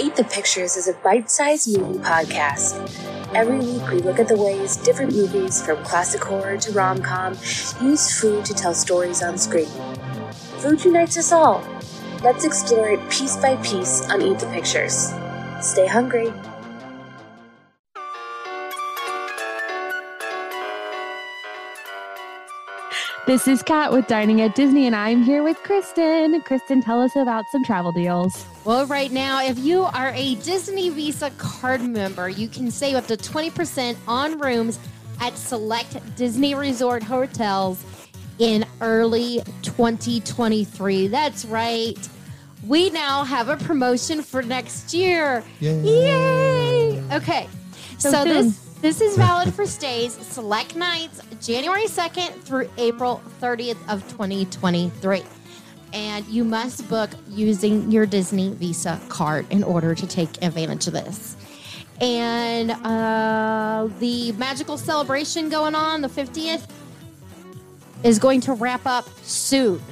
Eat the Pictures is a bite sized movie podcast. Every week, we look at the ways different movies, from classic horror to rom com, use food to tell stories on screen. Food unites us all. Let's explore it piece by piece on Eat the Pictures. Stay hungry. This is Kat with Dining at Disney, and I'm here with Kristen. Kristen, tell us about some travel deals. Well, right now, if you are a Disney Visa card member, you can save up to 20% on rooms at select Disney Resort hotels in early 2023. That's right. We now have a promotion for next year. Yay. Yay! Okay. So So, this this is valid for stays select nights January 2nd through April 30th of 2023. And you must book using your Disney Visa card in order to take advantage of this. And uh, the magical celebration going on, the 50th, is going to wrap up soon,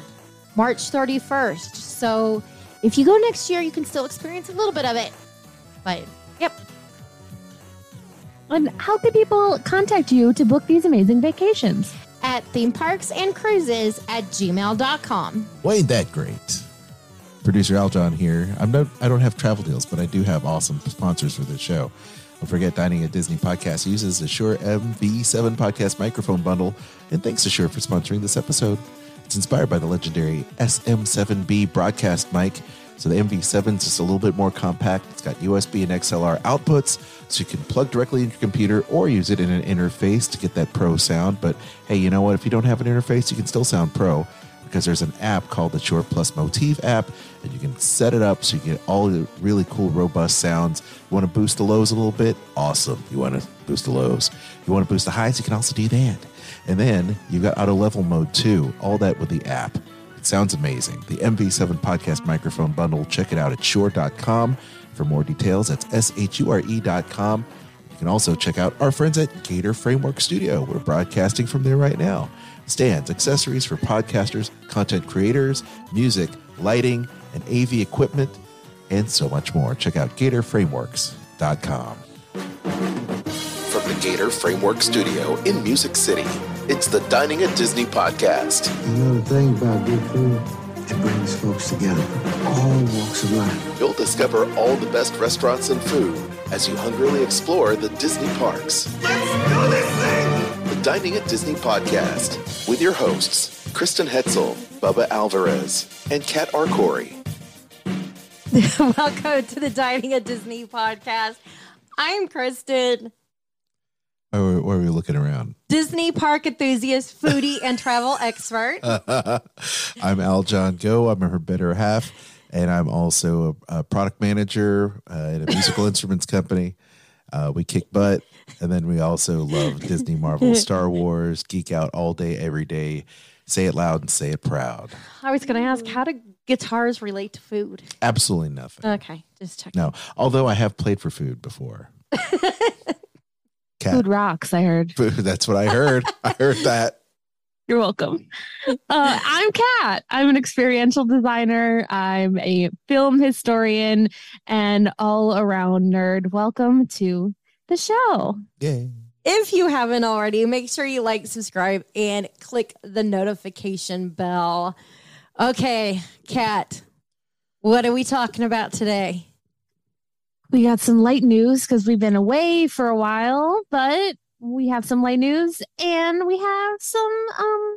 March 31st. So if you go next year, you can still experience a little bit of it. But And how can people contact you to book these amazing vacations? at theme parks and cruises at gmail.com. Well, ain't that great? Producer Aljon here. I'm not. I don't have travel deals, but I do have awesome sponsors for this show. Don't forget, Dining at Disney podcast uses the Shure MV7 podcast microphone bundle, and thanks to Shure for sponsoring this episode. It's inspired by the legendary SM7B broadcast mic. So the MV7 is just a little bit more compact. It's got USB and XLR outputs, so you can plug directly into your computer or use it in an interface to get that pro sound. But hey, you know what? If you don't have an interface, you can still sound pro because there's an app called the Shure Plus MOTIV app, and you can set it up so you get all the really cool, robust sounds. You want to boost the lows a little bit? Awesome. You want to boost the lows. You want to boost the highs? You can also do that. And then you've got auto level mode too. All that with the app. Sounds amazing. The MV7 podcast microphone bundle. Check it out at shure.com for more details. That's S H U R E.com. You can also check out our friends at Gator Framework Studio. We're broadcasting from there right now. Stands, accessories for podcasters, content creators, music, lighting, and AV equipment, and so much more. Check out GatorFrameworks.com. From the Gator Framework Studio in Music City, it's the Dining at Disney podcast. You know the thing about good food? It brings folks together from all walks of life. You'll discover all the best restaurants and food as you hungrily explore the Disney parks. Let's do this thing! The Dining at Disney podcast with your hosts, Kristen Hetzel, Bubba Alvarez, and Kat Arcori. Welcome to the Dining at Disney podcast. I'm Kristen, Or, or are we looking around? Disney park enthusiast, foodie, and travel expert. I'm Aljon Go. I'm her better half, and I'm also a, a product manager uh, at a musical instruments company. Uh, we kick butt, and then we also love Disney, Marvel, Star Wars, geek out all day, every day. Say it loud and say it proud. I was going to ask, how do guitars relate to food? Absolutely nothing. Okay, just checking. No, although I have played for food before. Kat. Food rocks, I heard. Food, that's what I heard. I heard that. You're welcome. Uh, I'm Kat. I'm an experiential designer. I'm a film historian and all around nerd. Welcome to the show. Yay. If you haven't already, make sure you like, subscribe, and click the notification bell. Okay, Kat, what are we talking about today? We got some light news because we've been away for a while, but we have some light news and we have some um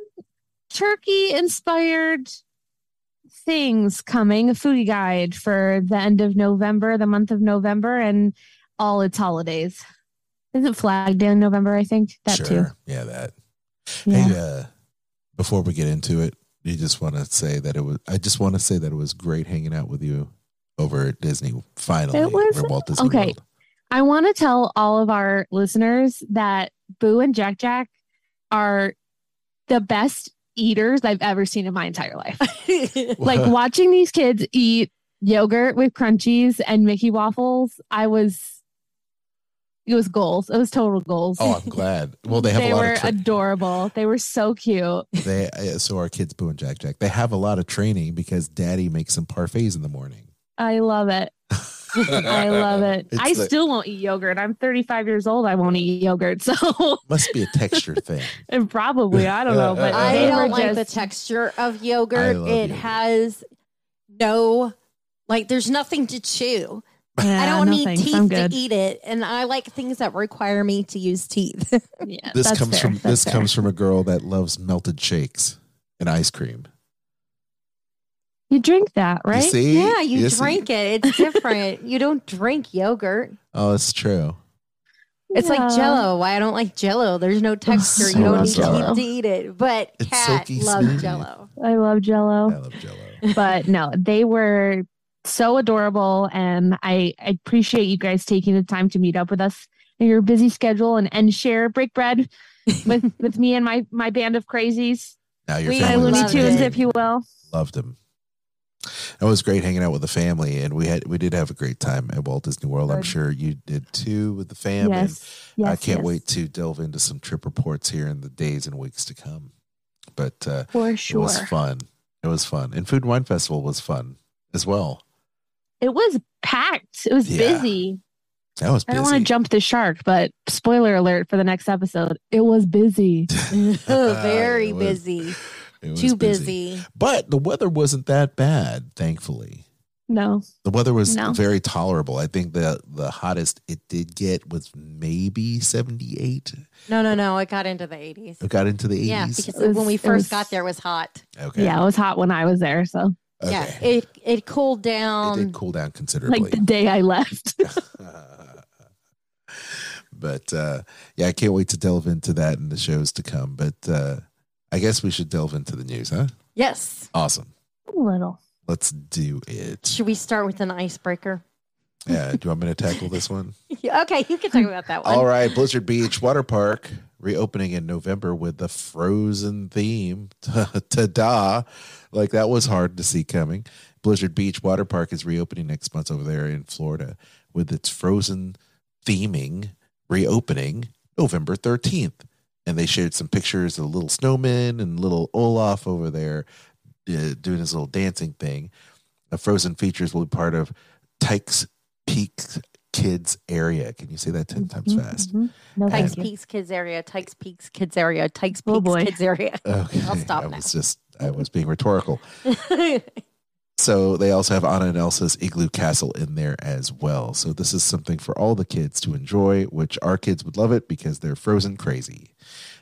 turkey inspired things coming a foodie guide for the end of november the month of november and all its holidays isn't flag day in november i think that sure. too Yeah, that. yeah Hey, uh, before we get into it, you just want to say that it was. I just want to say that it was great hanging out with you over at Disney. Finally, It was- or Walt Disney okay. World. I want to tell all of our listeners that Boo and Jack Jack are the best eaters I've ever seen in my entire life. like watching these kids eat yogurt with crunchies and Mickey waffles, I was it was goals. It was total goals. Oh, I'm glad. Well, they have a lot were of tra- adorable. They were so cute. they uh, so our kids Boo and Jack Jack. They have a lot of training because Daddy makes some parfaits in the morning. I love it. I love it. It's I the- still won't eat yogurt. I'm 35 years old. I won't eat yogurt. So must be a texture thing. and probably I don't know, but I don't like the texture of yogurt. It yogurt. has no, like, there's nothing to chew. I don't no need thanks. teeth to eat it, and I like things that require me to use teeth. Yeah, This comes fair. from That's this fair. comes from a girl that loves melted shakes and ice cream. You drink that, right? You see? yeah, you see? drink it. It's different. you don't drink yogurt. Oh, it's true. It's like Jello. Why I don't like Jello? There's no texture. so you don't need Jell-O. to eat it. But It's Kat silky loves smooth. Jello. I love Jello. I love Jello. but no, they were so adorable, and I, I appreciate you guys taking the time to meet up with us in your busy schedule and, and share break bread with with me and my my band of crazies, Now your We my family Looney Tunes, amazing. if you will. Loved him. It was great hanging out with the family, and we had we did have a great time at Walt Disney World. I'm sure you did too with the fam. and Yes, yes, I can't yes. wait to delve into some trip reports here in the days and weeks to come. But uh, for it was fun. It was fun, and Food and Wine Festival was fun as well. It was packed. It was Yeah. busy. That was I don't want to jump the shark, but spoiler alert for the next episode. It was busy. Very It was- busy. It was Too busy. But the weather wasn't that bad, thankfully. No, The weather was No. very tolerable. I think the the hottest it did get was maybe 78. No, no, no. It got into the 80s. It got into the 80s. Yeah, because was- when we first was- got there, it was hot. okay. yeah, it was hot when I was there. So Yeah, it it cooled down. It down. did cool down considerably. like the day I left. but uh, yeah, I can't wait to delve into that in the shows to come. But uh, I guess we should delve into the news, huh? yes. Awesome. A little. Let's do it. Should we start with an icebreaker? Yeah. Do you want me to tackle this one? Yeah, okay, you can talk about that one. All right. Blizzard Beach Water Park reopening in November with the Frozen theme. Ta-da. Like that was hard to see coming. Blizzard Beach Water Park is reopening next month over there in Florida with its Frozen theming reopening November 13th. And they shared some pictures of little snowman and little Olaf over there uh, doing his little dancing thing. The Frozen features will be part of Tike's Peak Kids area. Can you say that 10 times Mhm, fast? mhm. No, Tykes. Peaks Kids Area, Tykes Peaks Kids Area, Tykes Oh, Peaks boy. Kids Area. Okay. I'll stop I now. was just, I was being rhetorical. So they also have Anna and Elsa's Igloo Castle in there as well. So this is something for all the kids to enjoy, which our kids would love it because they're frozen crazy.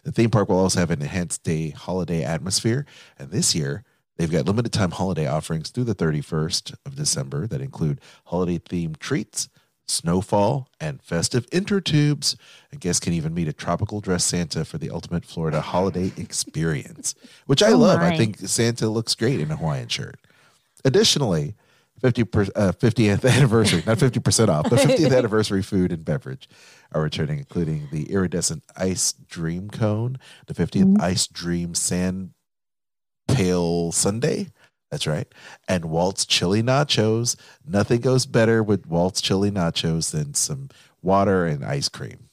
The theme park will also have an enhanced day holiday atmosphere. And this year, they've got limited time holiday offerings through the 31st of December that include holiday themed treats, snowfall, and festive intertubes. And guests can even meet a tropical dress Santa for the ultimate Florida holiday experience, which I Oh love. I think Santa looks great in a Hawaiian shirt. Additionally, 50 per, uh, 50th anniversary, not 50% off, but 50th anniversary food and beverage are returning, including the iridescent ice dream cone, the 50th ice dream sand pale sundae. That's right. And Walt's chili nachos. Nothing goes better with Walt's chili nachos than some water and ice cream.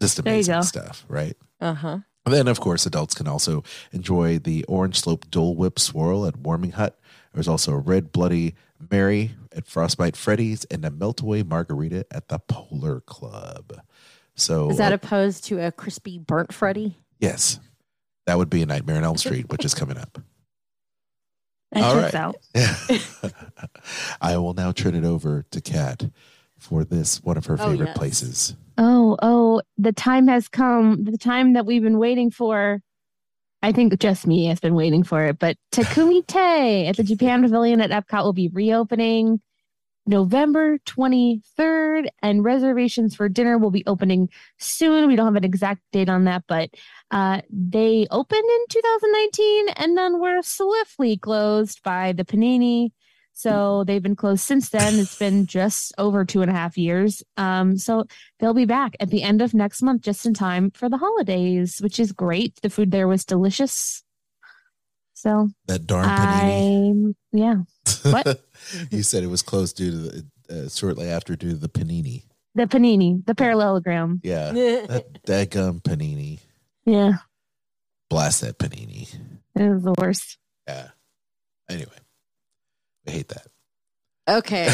Just amazing stuff, right? uh huh. And then, of course, adults can also enjoy the Orange Slope Dole Whip Swirl at Warming Hut. There's also a Red Bloody Mary at Frostbite Freddy's and a Meltaway Margarita at the Polar Club. So, Is that uh, opposed to a crispy burnt Freddy? yes, that would be a Nightmare on Elm Street, which is coming up. That All checks right. out. I will now turn it over to Kat for this one of her Oh, favorite yes. places. Oh, oh, the time has come. The time that we've been waiting for. I think just me has been waiting for it, but Takumi Tei at the Japan Pavilion at Epcot will be reopening November 23rd, and reservations for dinner will be opening soon. We don't have an exact date on that, but uh, they opened in 2019 and then were swiftly closed by the Panini So they've been closed since then. It's been just over two and a half years. Um, so they'll be back at the end of next month, just in time for the holidays, which is great. The food there was delicious. So That darn panini. I, yeah, what? you said it was closed due to the, uh, shortly after due to the panini. the panini, the parallelogram. Yeah, that daggum panini. Yeah, Blast that panini. it was the worst. Yeah. Anyway, I hate that. Okay.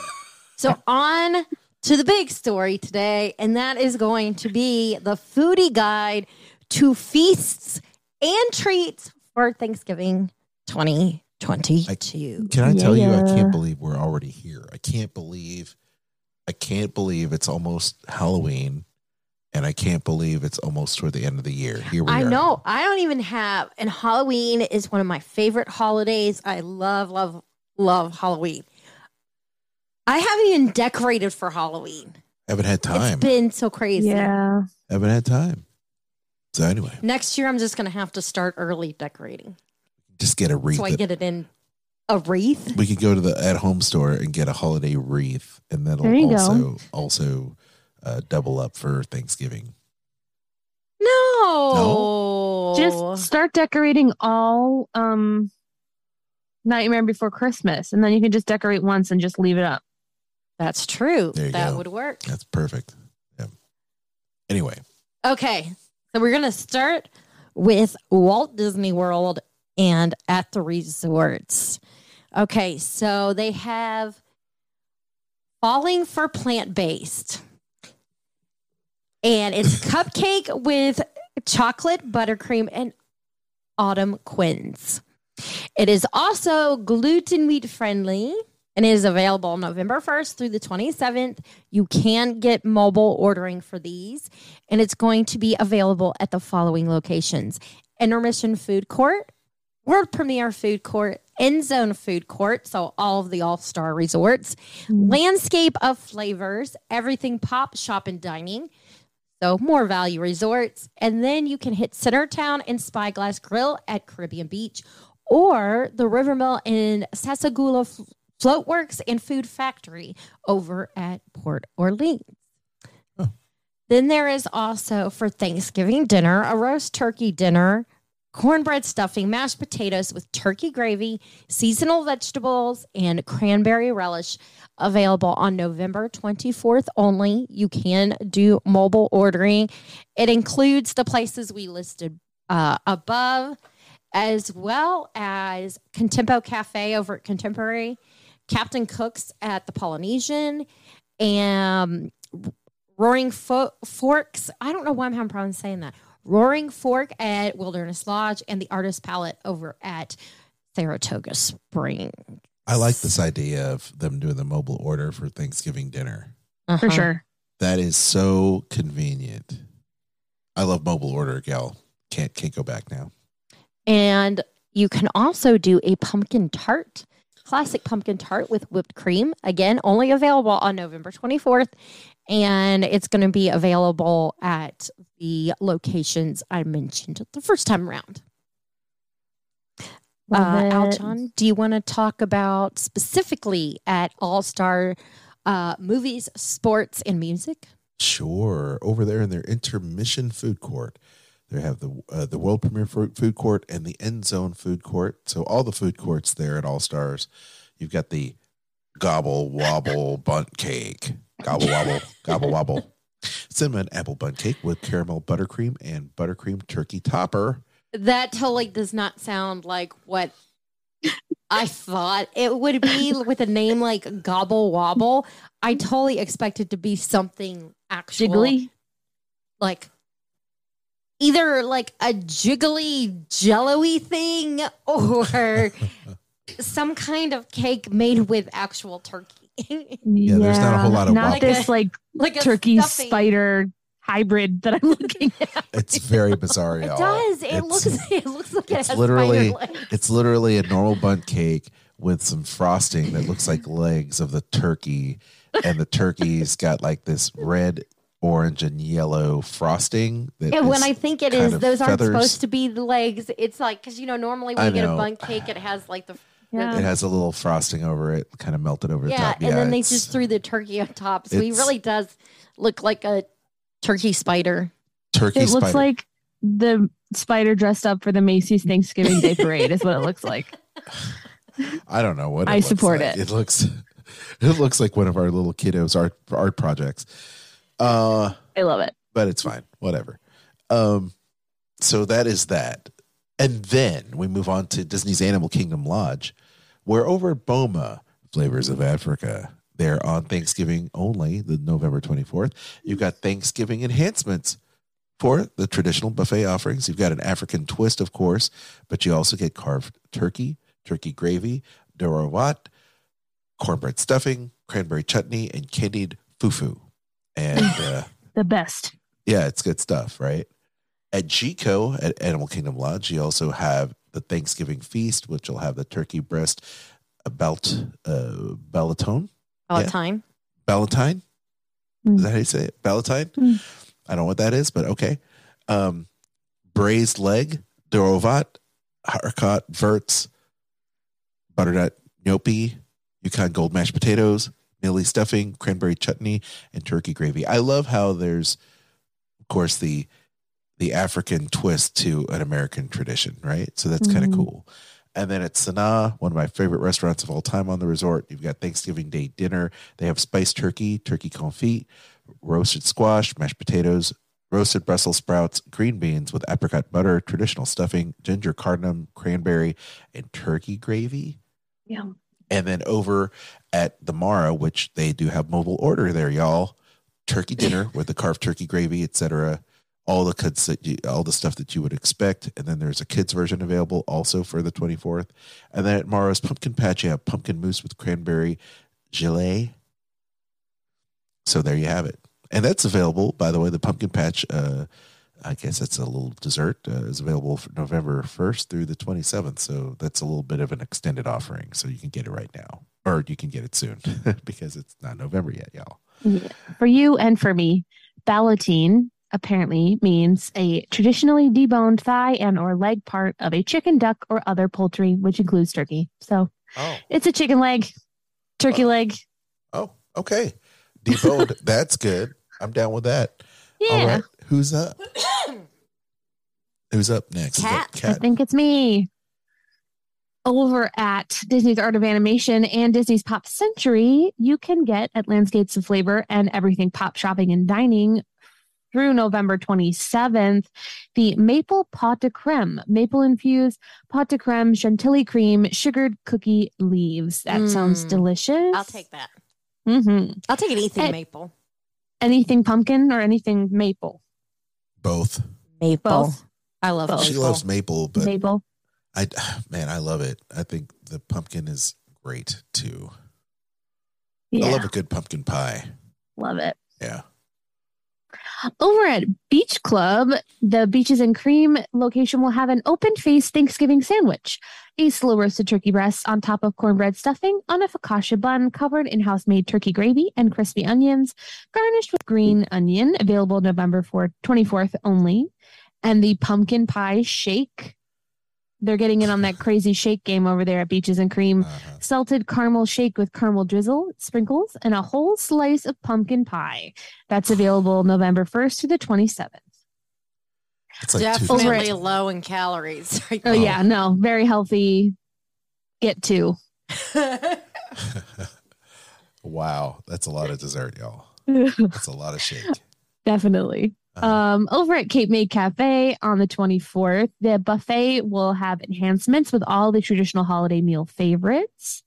so on to the big story today, and that is going to be the foodie guide to feasts and treats for Thanksgiving 2022. Can I tell you, I can't believe we're already here. I can't believe, I can't believe it's almost Halloween, and I can't believe it's almost toward the end of the year. Here we I are. I know. I don't even have, and Halloween is one of my favorite holidays. I love, love, love Halloween. I haven't even decorated for Halloween. Haven't had time. It's been so crazy. Yeah, Haven't had time. So anyway, Next year, I'm just going to have to start early decorating. just get a wreath. So I get it in a wreath. we could go to the at home store and get a holiday wreath, and that'll There you go. also also uh, double up for Thanksgiving. No. just start decorating all um Nightmare Before Christmas, and then you can just decorate once and just leave it up. That's true. That go. would work. That's perfect. Yeah. Anyway, Okay. So we're going to start with Walt Disney World and at the resorts. Okay. So they have Falling for Plant Based. And it's cupcake with chocolate, buttercream, and autumn quins. It is also gluten wheat friendly and is available November 1st through the 27th. You can get mobile ordering for these, and it's going to be available at the following locations Intermission Food Court, World Premiere Food Court, End Zone Food Court, so all of the all star resorts, mm. Landscape of Flavors, Everything Pop Shop and Dining. So more value resorts. And then you can hit Centertown and Spyglass Grill at Caribbean Beach or the River Mill in Sassagoula Floatworks and Food Factory over at Port Orleans. Then there is also for Thanksgiving dinner a roast turkey dinner, cornbread stuffing, mashed potatoes with turkey gravy, seasonal vegetables, and cranberry relish available on November 24th only. You can do mobile ordering. It includes the places we listed uh, above, as well as Contempo Cafe over at Contemporary, Captain Cook's at the Polynesian, and Roaring Fo- Forks. I don't know why I'm having problems saying that. Roaring Fork at Wilderness Lodge and the Artist Palette over at Saratoga Spring. I like this idea of them doing the mobile order for Thanksgiving dinner. For Uh-huh. sure. That is so convenient. I love mobile order, gal. Can't can't go back now. And you can also do a pumpkin tart, classic pumpkin tart with whipped cream. Again, only available on November 24th. And it's going to be available at the locations I mentioned the first time around. Uh, Love. Aljon, do you want to talk about specifically at All Star uh, Movies, Sports, and Music? Sure. Over there in their intermission food court, they have the uh, the world premiere food food court and the end zone food court. So all the food courts there at All Stars. You've got the gobble wobble bunt cake, gobble wobble gobble wobble, cinnamon apple bunt cake with caramel buttercream and buttercream turkey topper. That totally does not sound like what I thought it would be with a name like Gobble Wobble. I totally expected to be something actual, Jiggly. like either like a jiggly jello-y thing or some kind of cake made with actual turkey. Yeah, there's not a whole lot of Not wobble. this like like a turkey stuffing. spider hybrid that I'm looking at. It's very bizarre, It y'all. does. It It's- looks it looks like it it's has literally legs. it's literally a normal bunt cake with some frosting that looks like legs of the turkey and the turkey's got like this red orange and yellow frosting that And when is I think it is, kind is, those aren't feathers. supposed to be the legs. It's like because you know normally when I you get a know. bun cake, it has like the Yeah. It has a little frosting over it, kind of melted over the top. Yeah, and then they just threw the turkey on top, so he really does look like a turkey spider. turkey It looks like the spider dressed up for the Macy's Thanksgiving Day Parade, is what it looks like. I don't know what it I looks support like. it. It looks it looks like one of our little kiddos art art projects. Uh I love it. but it's fine. Whatever. Um so that is that. And then we move on to Disney's Animal Kingdom Lodge, where over at Boma, Flavors of Africa, they're on Thanksgiving only, the November 24th. You've got Thanksgiving enhancements for the traditional buffet offerings. You've got an African twist, of course, but you also get carved turkey, turkey gravy, dorowat, cornbread stuffing, cranberry chutney, and candied fufu. And uh, The best. yeah, it's good stuff, right? At Jiko at Animal Kingdom Lodge, you also have the Thanksgiving feast, which will have the turkey breast, a belt, uh, bellatone, All Yeah. the ballotine. Mm. Is that how you say it? Ballotine? Mm. I don't know what that is, but okay. Um, braised leg, dorovat, haricot, verts, butternut gnocchi, Yukon gold mashed potatoes, nilly stuffing, cranberry chutney, and turkey gravy. I love how there's, of course, the the African twist to an American tradition, right? So that's kind of mm-hmm. cool. And then at Sanaa, one of my favorite restaurants of all time on the resort, you've got Thanksgiving Day dinner. They have spiced turkey, turkey confit, roasted squash, mashed potatoes, roasted Brussels sprouts, green beans with apricot butter, traditional stuffing, ginger cardamom, cranberry, and turkey gravy. Yeah. And then over at the Mara, which they do have mobile order there, y'all. Turkey dinner with the carved turkey gravy, etc. All the cuts that you, all the stuff that you would expect, and then there's a kids version available also for the 24th. And then at Mara's Pumpkin Patch, you have pumpkin mousse with cranberry gelée. So there you have it, and that's available. By the way, the Pumpkin Patch, uh, I guess that's a little dessert, uh, is available for November 1st through the 27th. So that's a little bit of an extended offering. So you can get it right now, or you can get it soon because it's not November yet, y'all. Yeah. For you and for me, ballotine apparently means a traditionally deboned thigh and or leg part of a chicken, duck, or other poultry, which includes turkey. So Oh, it's a chicken leg, turkey Oh. leg. oh, okay. Deboned. that's good. I'm down with that. Yeah. All right. Who's up? Who's up next? Is that Kat. I think it's me. Over at Disney's Art of Animation and Disney's Pop Century, you can get at Landscapes of Flavor and Everything Pop Shopping and Dining through November 27th the Maple Pot de Creme, maple infused pot de creme, chantilly cream, sugared cookie leaves. That sounds Mm. delicious. I'll take that. hmm I'll take anything And- maple. Anything pumpkin or anything maple? Both? Maple. Both. I love Both. She loves maple, but maple. I man, I love it. I think the pumpkin is great too. Yeah, I love a good pumpkin pie. love it. Yeah. Over at Beach Club, the Beaches and Cream location will have an open faced Thanksgiving sandwich, a slow roasted turkey breast on top of cornbread stuffing on a focaccia bun covered in house made turkey gravy and crispy onions, garnished with green onion, available November 4th, 24th only, and the pumpkin pie shake. They're getting in on that crazy shake game over there at Beaches and Cream Uh-huh. salted caramel shake with caramel drizzle, sprinkles, and a whole slice of pumpkin pie. That's available November 1st to the 27th. It's like Definitely it. low in calories. Right Oh, Oh. yeah, no, very healthy. Get to. wow, that's a lot of dessert, y'all. That's a lot of shake. Definitely. Um, over at Cape May Cafe on the 24th, the buffet will have enhancements with all the traditional holiday meal favorites.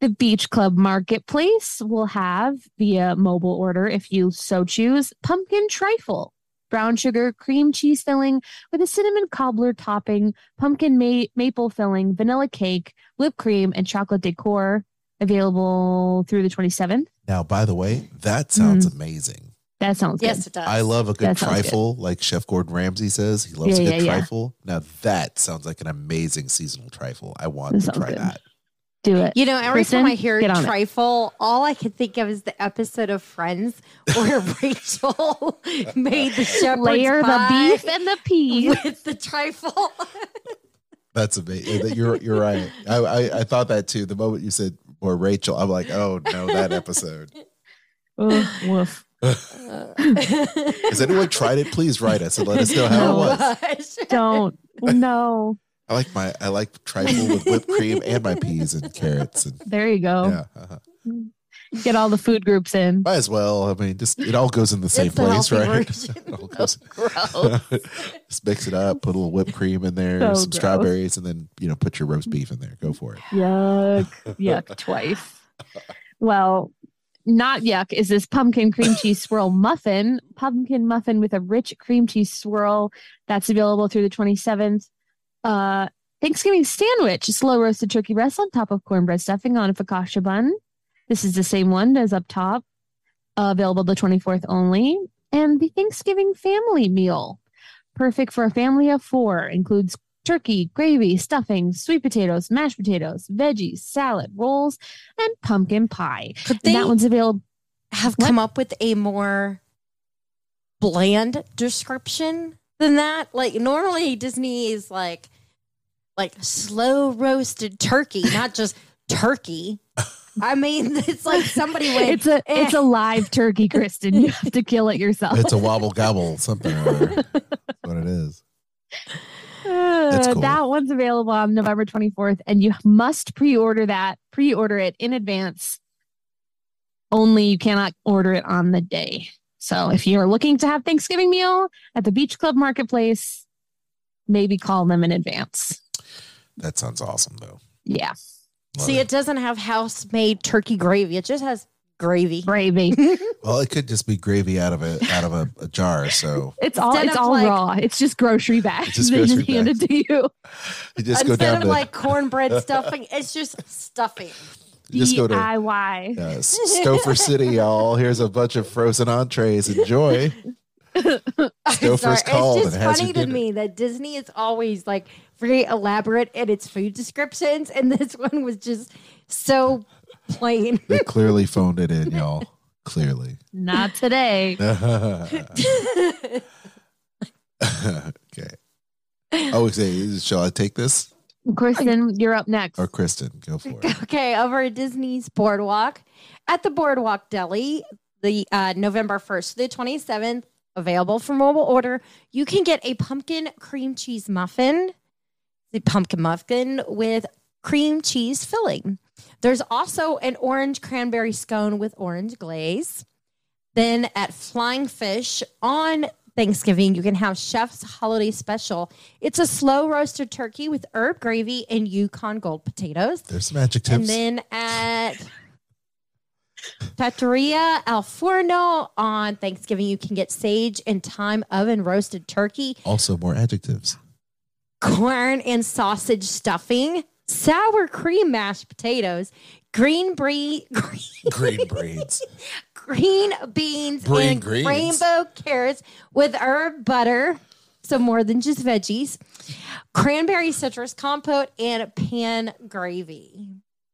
The Beach Club Marketplace will have via mobile order, if you so choose, pumpkin trifle, brown sugar cream cheese filling with a cinnamon cobbler topping, pumpkin ma- maple filling, vanilla cake, whipped cream, and chocolate decor. Available through the 27th. now, by the way, that sounds Mm. amazing. That sounds good. yes, good. it does. I love a good That sounds good. trifle, like Chef Gordon Ramsay says. He loves Yeah, a good yeah, yeah. trifle. Now that sounds like an amazing seasonal trifle. I want That to try good. that. Do it. You know, every Kristen, time I hear get on it. trifle, all I can think of is the episode of Friends where Rachel made the shepherd's Layer the beef and the peas. with the trifle. That's amazing. You're you're right. I, I I thought that too. The moment you said or Rachel, I'm like, oh no, that episode. Ugh, woof. Has anyone tried it? Please write us and let us know how No. it was. Don't. No. I like my I like trifle with whipped cream and my peas and carrots and There you go. yeah. uh-huh. Get all the food groups in. Might as well. I mean, just it all goes in the same It's place, right? version. It all goes- Gross. just mix it up, put a little whipped cream in there, So some gross. strawberries, and then you know put your roast beef in there. Go for it. Yuck. Yuck twice. Well, not yuck is this pumpkin cream cheese swirl muffin. Pumpkin muffin with a rich cream cheese swirl that's available through the 27th. Uh, Thanksgiving sandwich, slow roasted turkey breast on top of cornbread stuffing on a focaccia bun. This is the same one as up top, uh, available the 24th only. And the Thanksgiving family meal, perfect for a family of four, includes turkey, gravy, stuffing, sweet potatoes, mashed potatoes, veggies, salad, rolls, and pumpkin pie. Could And that one's available. have What? come up with a more bland description than that? Like normally Disney is like like slow roasted turkey, not just turkey. I mean, it's like somebody went. It's a eh. it's a live turkey, Kristen. You have to kill it yourself. It's a wobble gobble something or other. That's what it is. Uh, cool. That one's available on November 24th, and you must pre-order that. Pre-order it in advance. Only you cannot order it on the day. So if you're looking to have Thanksgiving meal at the Beach Club Marketplace, maybe call them in advance. That sounds awesome though. Yeah, Love See, it. it doesn't have house made turkey gravy. It just has gravy. gravy. Well, it could just be gravy out of a out of a, a jar. So It's all Instead it's of, all like- raw. It's just grocery bags. just they grocery just hand bags. it to you. you just go Instead down of to like cornbread stuffing, it's just stuffing. you just go to DIY. uh, Stouffer City, y'all. Here's a bunch of frozen entrees. Enjoy. Stouffer's Sorry, called It's and just has funny your to dinner. me that Disney is always like very elaborate in its food descriptions, and this one was just so plain. They clearly phoned it in, y'all. Clearly. Not today. okay. Oh, say, shall I take this Kristen, you're up next. or Kristen? Go for it. Okay, over at Disney's Boardwalk, at the Boardwalk Deli, the uh, November 1st to the 27th, available for mobile order, you can get a pumpkin cream cheese muffin, the pumpkin muffin with cream cheese filling. There's also an orange cranberry scone with orange glaze. Then at Flying Fish on Thanksgiving, you can have Chef's Holiday Special. It's a slow roasted turkey with herb gravy and Yukon Gold potatoes. There's some adjectives. And then at Trattoria Al Forno on Thanksgiving, you can get sage and thyme oven roasted turkey, also, more adjectives. corn and sausage stuffing, sour cream mashed potatoes, green brie, green, Green breeds. green beans, Green and greens. rainbow carrots with herb butter. So more than just veggies, cranberry citrus compote, and pan gravy.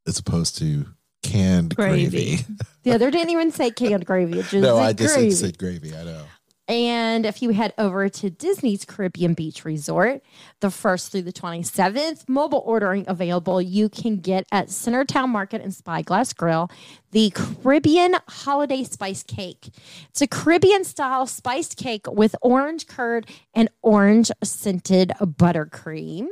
As opposed to canned gravy. Gravy. The other didn't even say canned gravy. It just No, said I just gravy. said gravy. I know. And if you head over to Disney's Caribbean Beach Resort, the 1st through the 27th, mobile ordering available, you can get at Centertown Market and Spyglass Grill the Caribbean Holiday Spice Cake. It's a Caribbean style spiced cake with orange curd and orange scented buttercream.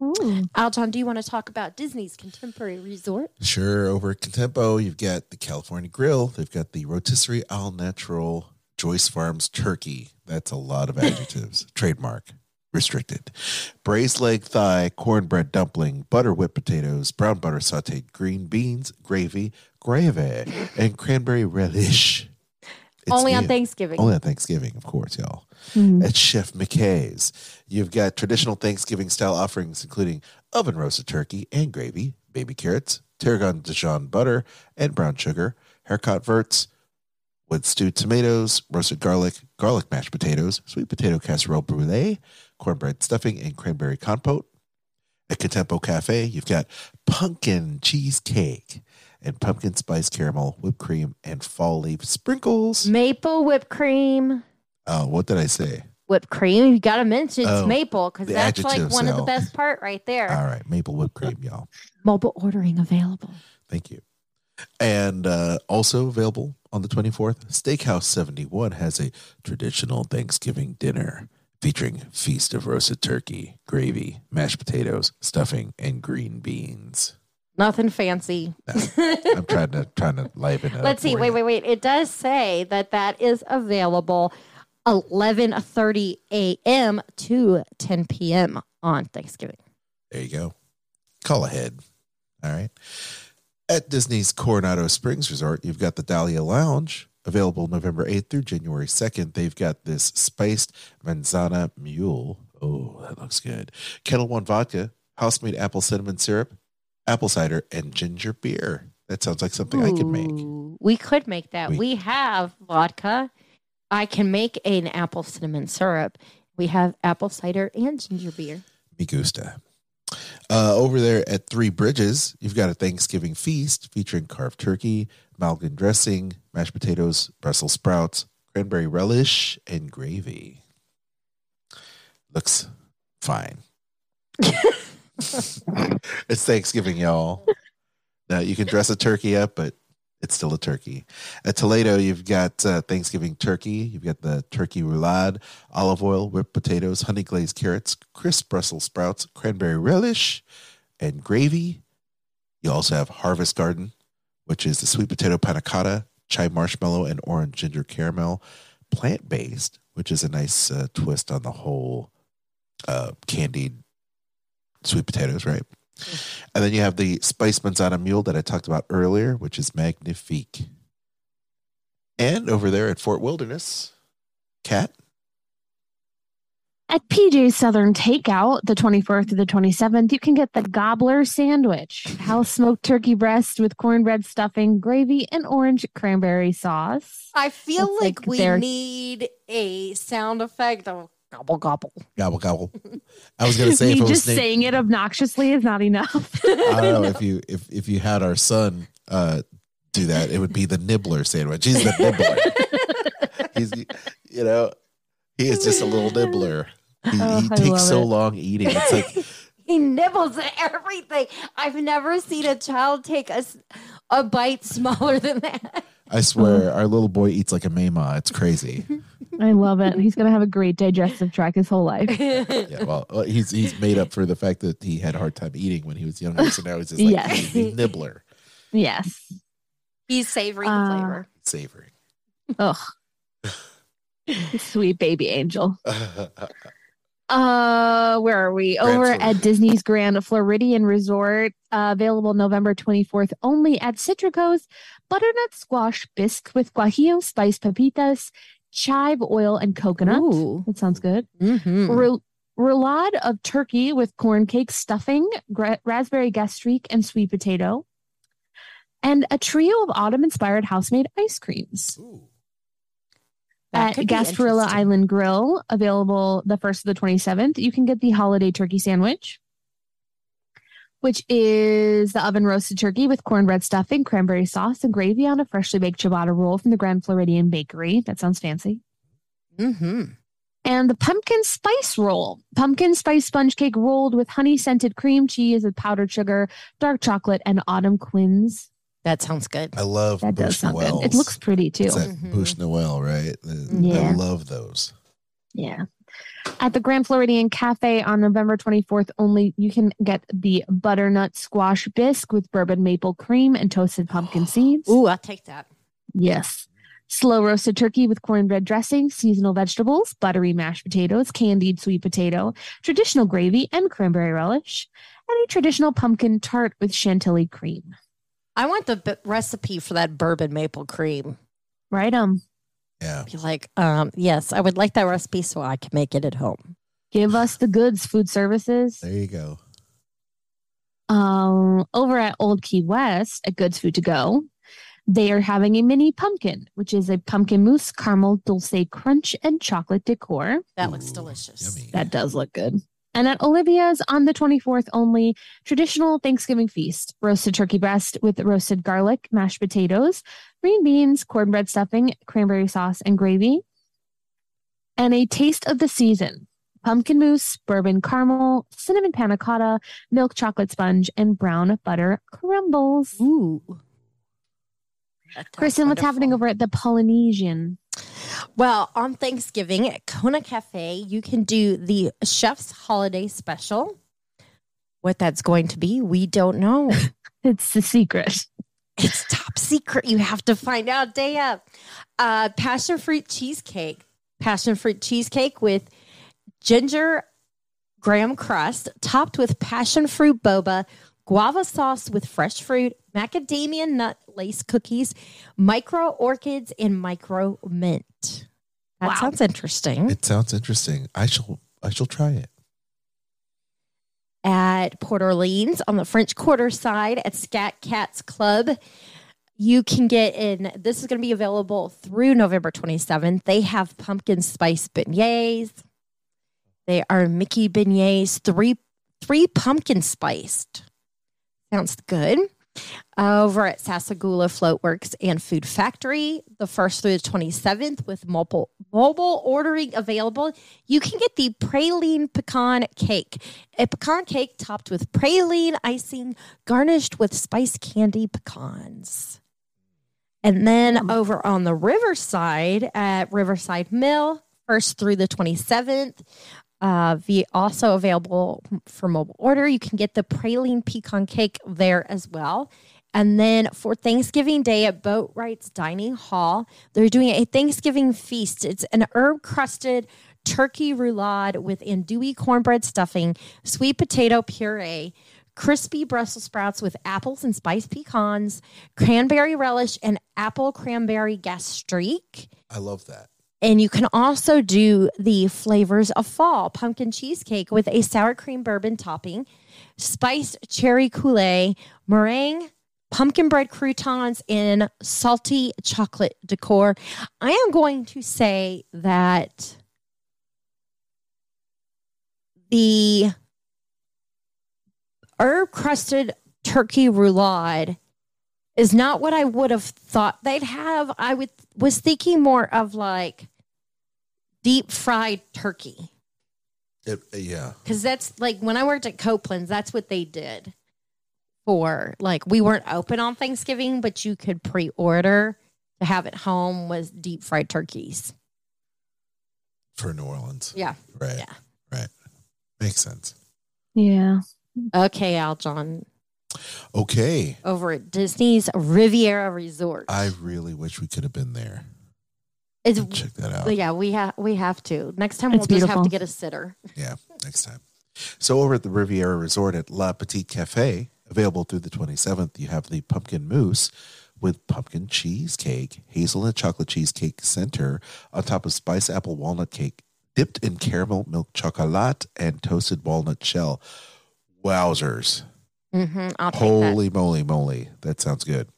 Ooh. Aljon, do you want to talk about Disney's Contemporary Resort? Sure. Over at Contempo, you've got the California Grill. They've got the Rotisserie All Natural Joyce Farms Turkey. That's a lot of adjectives. Trademark. Restricted. Braised leg thigh, cornbread dumpling, butter whipped potatoes, brown butter sauteed green beans, gravy, gravy, and cranberry relish. It's Only on new. Thanksgiving. Only on Thanksgiving, of course, y'all. Hmm. At Chef Mickey's, you've got traditional Thanksgiving style offerings, including oven roasted turkey and gravy, baby carrots, tarragon Dijon butter and brown sugar, haricot verts with stewed tomatoes, roasted garlic, garlic mashed potatoes, sweet potato casserole brulee, cornbread stuffing, and cranberry compote. At Contempo Cafe, you've got pumpkin cheesecake and pumpkin spice caramel, whipped cream, and fall leaf sprinkles. Maple whipped cream. Oh, what did I say? whipped cream. You got to mention it's Oh, maple because that's like one of the best part right there. All right, maple whipped cream, y'all. Mobile ordering available. Thank you. And uh, also available on the 24th, Steakhouse 71 has a traditional Thanksgiving dinner featuring feast of roasted turkey, gravy, mashed potatoes, stuffing, and green beans. Nothing fancy. I'm trying to trying to liven it. Up. Let's see. Wait, you. wait, wait. It does say that that is available 11:30 a.m. to 10 p.m. on Thanksgiving. There you go. Call ahead. All right. At Disney's Coronado Springs Resort, you've got the Dahlia Lounge available November 8th through January 2nd. They've got this spiced manzana mule. Oh, that looks good. Ketel One vodka, house made apple cinnamon syrup, apple cider, and ginger beer. That sounds like something I could make. We could make that. We- We, have vodka. I can make an apple cinnamon syrup. We have apple cider and ginger beer. Me gusta. Uh, over there at Three Bridges, you've got a Thanksgiving feast featuring carved turkey, Malgan dressing, mashed potatoes, Brussels sprouts, cranberry relish, and gravy. Looks fine. it's Thanksgiving, y'all. Now you can dress a turkey up, but it's still a turkey. At Toledo, you've got uh, Thanksgiving turkey. You've got the turkey roulade, olive oil, whipped potatoes, honey glazed carrots, crisp Brussels sprouts, cranberry relish, and gravy. You also have Harvest Garden, which is the sweet potato panna cotta, chai marshmallow, and orange ginger caramel, plant based, which is a nice uh, twist on the whole uh, candied sweet potatoes, right? And then you have the spice manzana mule that I talked about earlier, which is magnifique. And over there at Fort Wilderness, Kat. At PJ's Southern Takeout, the 24th to the 27th, you can get the Gobbler Sandwich, house smoked turkey breast with cornbread stuffing, gravy, and orange cranberry sauce. I feel It's like, like we they're- need a sound effect of gobble gobble. Gobble gobble. I was gonna say if Me it was just saying it obnoxiously is not enough. I don't know if you if if you had our son uh do that, it would be the nibbler sandwich. He's the nibbler. He's you know, he is just a little nibbler. He, Oh, he takes so it. long eating. It's like He nibbles at everything. I've never seen a child take a, a bite smaller than that. I swear, our little boy eats like a mama. It's crazy. I love it. He's going to have a great digestive tract his whole life. Yeah, well, uh, he's he's made up for the fact that he had a hard time eating when he was younger. So now he's just like Yeah. eating the nibbler, Yes. He's savoring the Uh, flavor. savoring. Ugh. Sweet baby angel. Uh, where are we? Grand Over Floridian. at Disney's Grand Floridian Resort, uh, available November 24th only at Citrico's Butternut Squash Bisque with Guajillo spice pepitas, chive oil, and coconut. Ooh. That sounds good. Mm-hmm. Rou- roulade of turkey with corn cake stuffing, gra- raspberry gastrique, and sweet potato. And a trio of autumn inspired house made ice creams Ooh. At Gasparilla Island Grill, available the 1st of the 27th. You can get the holiday turkey sandwich, which is the oven roasted turkey with cornbread stuffing, cranberry sauce, and gravy on a freshly baked ciabatta roll from the Grand Floridian Bakery. That sounds fancy. Mm-hmm. And the pumpkin spice roll, pumpkin spice sponge cake rolled with honey scented cream cheese with powdered sugar, dark chocolate, and autumn quinns. That sounds good. I love That does sound Noëls. good. It looks pretty too. It's that Mhm. Bouche Noel, right? Yeah. I love those. Yeah. At the Grand Floridian Cafe on November 24th only, you can get the butternut squash bisque with bourbon maple cream and toasted pumpkin seeds. Ooh, I'll take that. Yes. Slow roasted turkey with cornbread dressing, seasonal vegetables, buttery mashed potatoes, candied sweet potato, traditional gravy, and cranberry relish, and a traditional pumpkin tart with chantilly cream. I want the b- recipe for that bourbon maple cream. Right um Yeah. Be like, um, yes, I would like that recipe so I can make it at home. give us the goods, food services. There you go. um, over at Old Key West at Goods Food to Go, they are having a mini pumpkin, which is a pumpkin mousse, caramel, dulce crunch, and chocolate decor. That looks delicious. Yummy. That does look good. And at Olivia's on the 24th only, traditional Thanksgiving feast roasted turkey breast with roasted garlic, mashed potatoes, green beans, cornbread stuffing, cranberry sauce, and gravy. and a taste of the season pumpkin mousse, bourbon caramel, cinnamon panna cotta, milk chocolate sponge, and brown butter crumbles. Ooh. Kristen, what's happening over at the Polynesian? Well, on Thanksgiving at Kona Cafe, you can do the Chef's Holiday Special. What that's going to be, we don't know. It's the secret. it's top secret. You have to find out day up. Uh, passion fruit cheesecake. Passion fruit cheesecake with ginger graham crust, topped with passion fruit boba, guava sauce with fresh fruit, macadamia nut lace cookies, micro orchids, and micro mint. That Wow. sounds interesting. It sounds interesting. I shall I shall try it. at Port Orleans on the French Quarter side at Scat Cats Club. You can get in, this is going to be available through November 27th. They have pumpkin spice beignets. They are Mickey beignets, three three pumpkin spiced. Sounds good. Over at Sassagoula Floatworks and Food Factory, the 1st through the 27th, with mobile, mobile ordering available. You can get the praline pecan cake, a pecan cake topped with praline icing, garnished with spice candy pecans. And then hmm. over on the Riverside at Riverside Mill, 1st through the 27th, uh, the also available for mobile order. You can get the praline pecan cake there as well. And then for Thanksgiving Day at Boatwright's Dining Hall, they're doing a Thanksgiving feast. It's an herb crusted turkey roulade with andouille cornbread stuffing, sweet potato puree, crispy Brussels sprouts with apples and spiced pecans, cranberry relish, and apple cranberry gastrique. I love that. And you can also do the flavors of fall pumpkin cheesecake with a sour cream bourbon topping, spiced cherry coulis, meringue, pumpkin bread croutons, and salty chocolate decor. I am going to say that the herb crusted turkey roulade is not what I would have thought they'd have. I would was thinking more of like deep fried turkey It, uh, yeah. because that's like when I worked at Copeland's, that's what they did for like we weren't open on Thanksgiving, but you could pre-order to have at home was deep fried turkeys. For New Orleans. Yeah. Right. Yeah. Right. Makes sense. Yeah. Okay, Aljon, Okay. over at Disney's Riviera Resort. I really wish we could have been there. it's Check that out. yeah, we have we have to. Next time It's we'll just have to get a sitter. Yeah, next time. So over at the Riviera Resort at La Petite Cafe, available through the 27th, you have the pumpkin mousse with pumpkin cheesecake, hazelnut chocolate cheesecake center on top of spice apple walnut cake, dipped in caramel milk chocolate and toasted walnut shell. Wowzers. Mm-hmm, take that. Holy moly moly. That sounds good.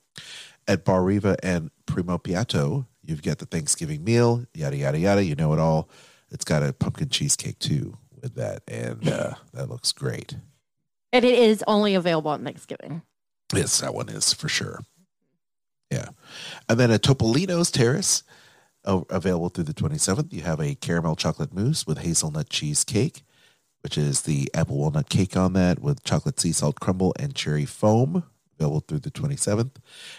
At Bar Riva and Primo Piatto, you've got the Thanksgiving meal, yada, yada, yada. You know it all. It's got a pumpkin cheesecake too with that. And uh, that looks great. And it is only available on Thanksgiving. Yes, that one is for sure. Yeah. And then at Topolino's Terrace, uh, available through the 27th, you have a caramel chocolate mousse with hazelnut cheesecake, which is the apple walnut cake on that with chocolate sea salt crumble and cherry foam, available through the 27th.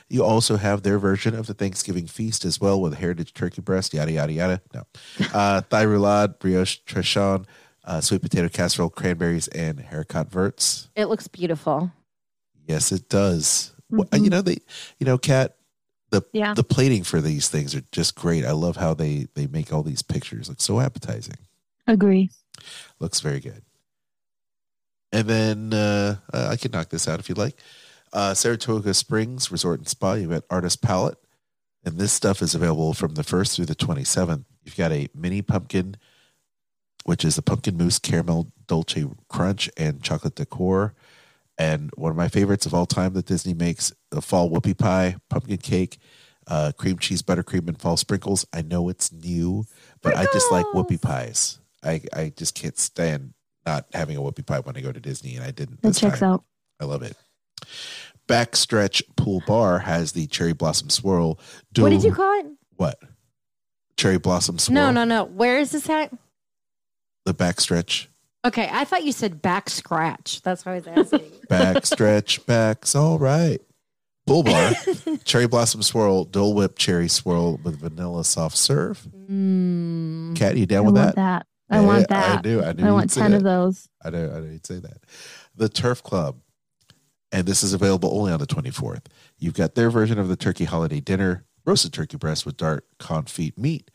You also have their version of the Thanksgiving feast as well with heritage turkey breast, yada, yada, yada. No. Uh, thigh roulade, brioche trechon, uh, sweet potato casserole, cranberries, and haricot verts. It looks beautiful. Yes, it does. Well, Mhm. You know they, you know, Kat, the Yeah. the plating for these things are just great. I love how they they make all these pictures look so appetizing. Agree. Looks very good. And then uh, uh, I can knock this out if you'd like. Uh, Saratoga Springs Resort and Spa. You've got Artist Palette, and this stuff is available from the first through the twenty seventh. You've got a mini pumpkin, which is the pumpkin mousse caramel dolce crunch and chocolate decor. And one of my favorites of all time that Disney makes the fall whoopie pie, pumpkin cake, uh, cream cheese, buttercream, and fall sprinkles. I know it's new, but I just like whoopie pies. I, I just can't stand not having a whoopie pie when I go to Disney, and I didn't this checks time. out. I love it. Backstretch Pool Bar has the cherry blossom swirl. What did you call it? What? cherry blossom swirl. No, no, no. Where is this at? The backstretch. Okay, I thought you said back scratch. That's what I was asking. Backstretch backs. All right. Bull bar. cherry blossom swirl. Dole whip cherry swirl with vanilla soft serve. mm. Kat, you down with that? that. I Yeah, want I that. do. I do. I want 10 of those. I know. I know you'd say that. The Turf Club, and this is available only on the 24th. You've got their version of the turkey holiday dinner: roasted turkey breast with dark confit meat,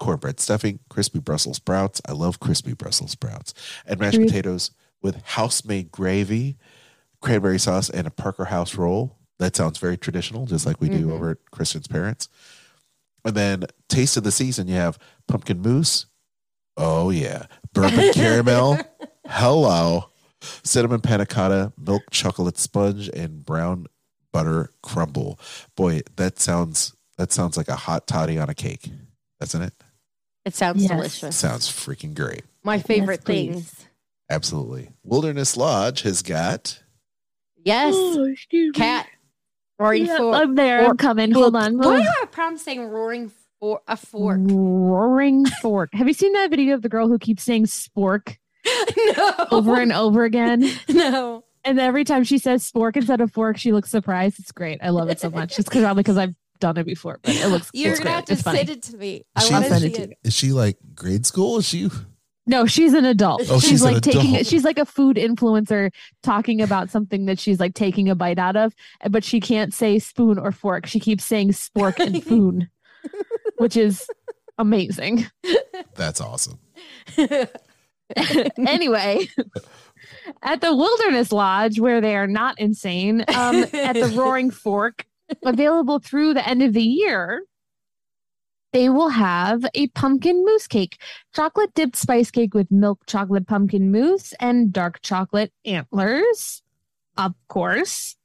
cornbread stuffing, crispy Brussels sprouts. I love crispy Brussels sprouts, and mashed potatoes with house-made gravy, cranberry sauce, and a Parker House roll. That sounds very traditional, just like we do Mhm. over at Kristen's parents. And then taste of the season, you have pumpkin mousse. Oh yeah, bourbon caramel. Hello, cinnamon panna cotta, milk chocolate sponge, and brown butter crumble. Boy, that sounds that sounds like a hot toddy on a cake, doesn't it? It sounds Yes. delicious. Sounds freaking great. My favorite please. things. Absolutely. Wilderness Lodge has got Yes. Oh, Kat. Roaring Yeah, fork. I'm there. I'm coming. Hold on. Why do I have problems saying roaring for a fork? Roaring fork. Have you seen that video of the girl who keeps saying spork no. over and over again? no. And every time she says spork instead of fork, she looks surprised. It's great. I love it so much. It's because probably because I've done it before, but it looks. You're gonna have to It's funny. send it to me. I She- want I'll to send see it to it. is she like grade school? Is she No, she's an adult. Oh, she's, she's like taking adult. she's like a food influencer talking about something that she's like taking a bite out of, but she can't say spoon or fork. She keeps saying spork and foon, which is amazing. that's awesome. anyway, at the Wilderness Lodge, where they are not insane, um, at the Roaring Fork, available through the end of the year, they will have a pumpkin mousse cake, chocolate dipped spice cake with milk chocolate pumpkin mousse and dark chocolate antlers, of course.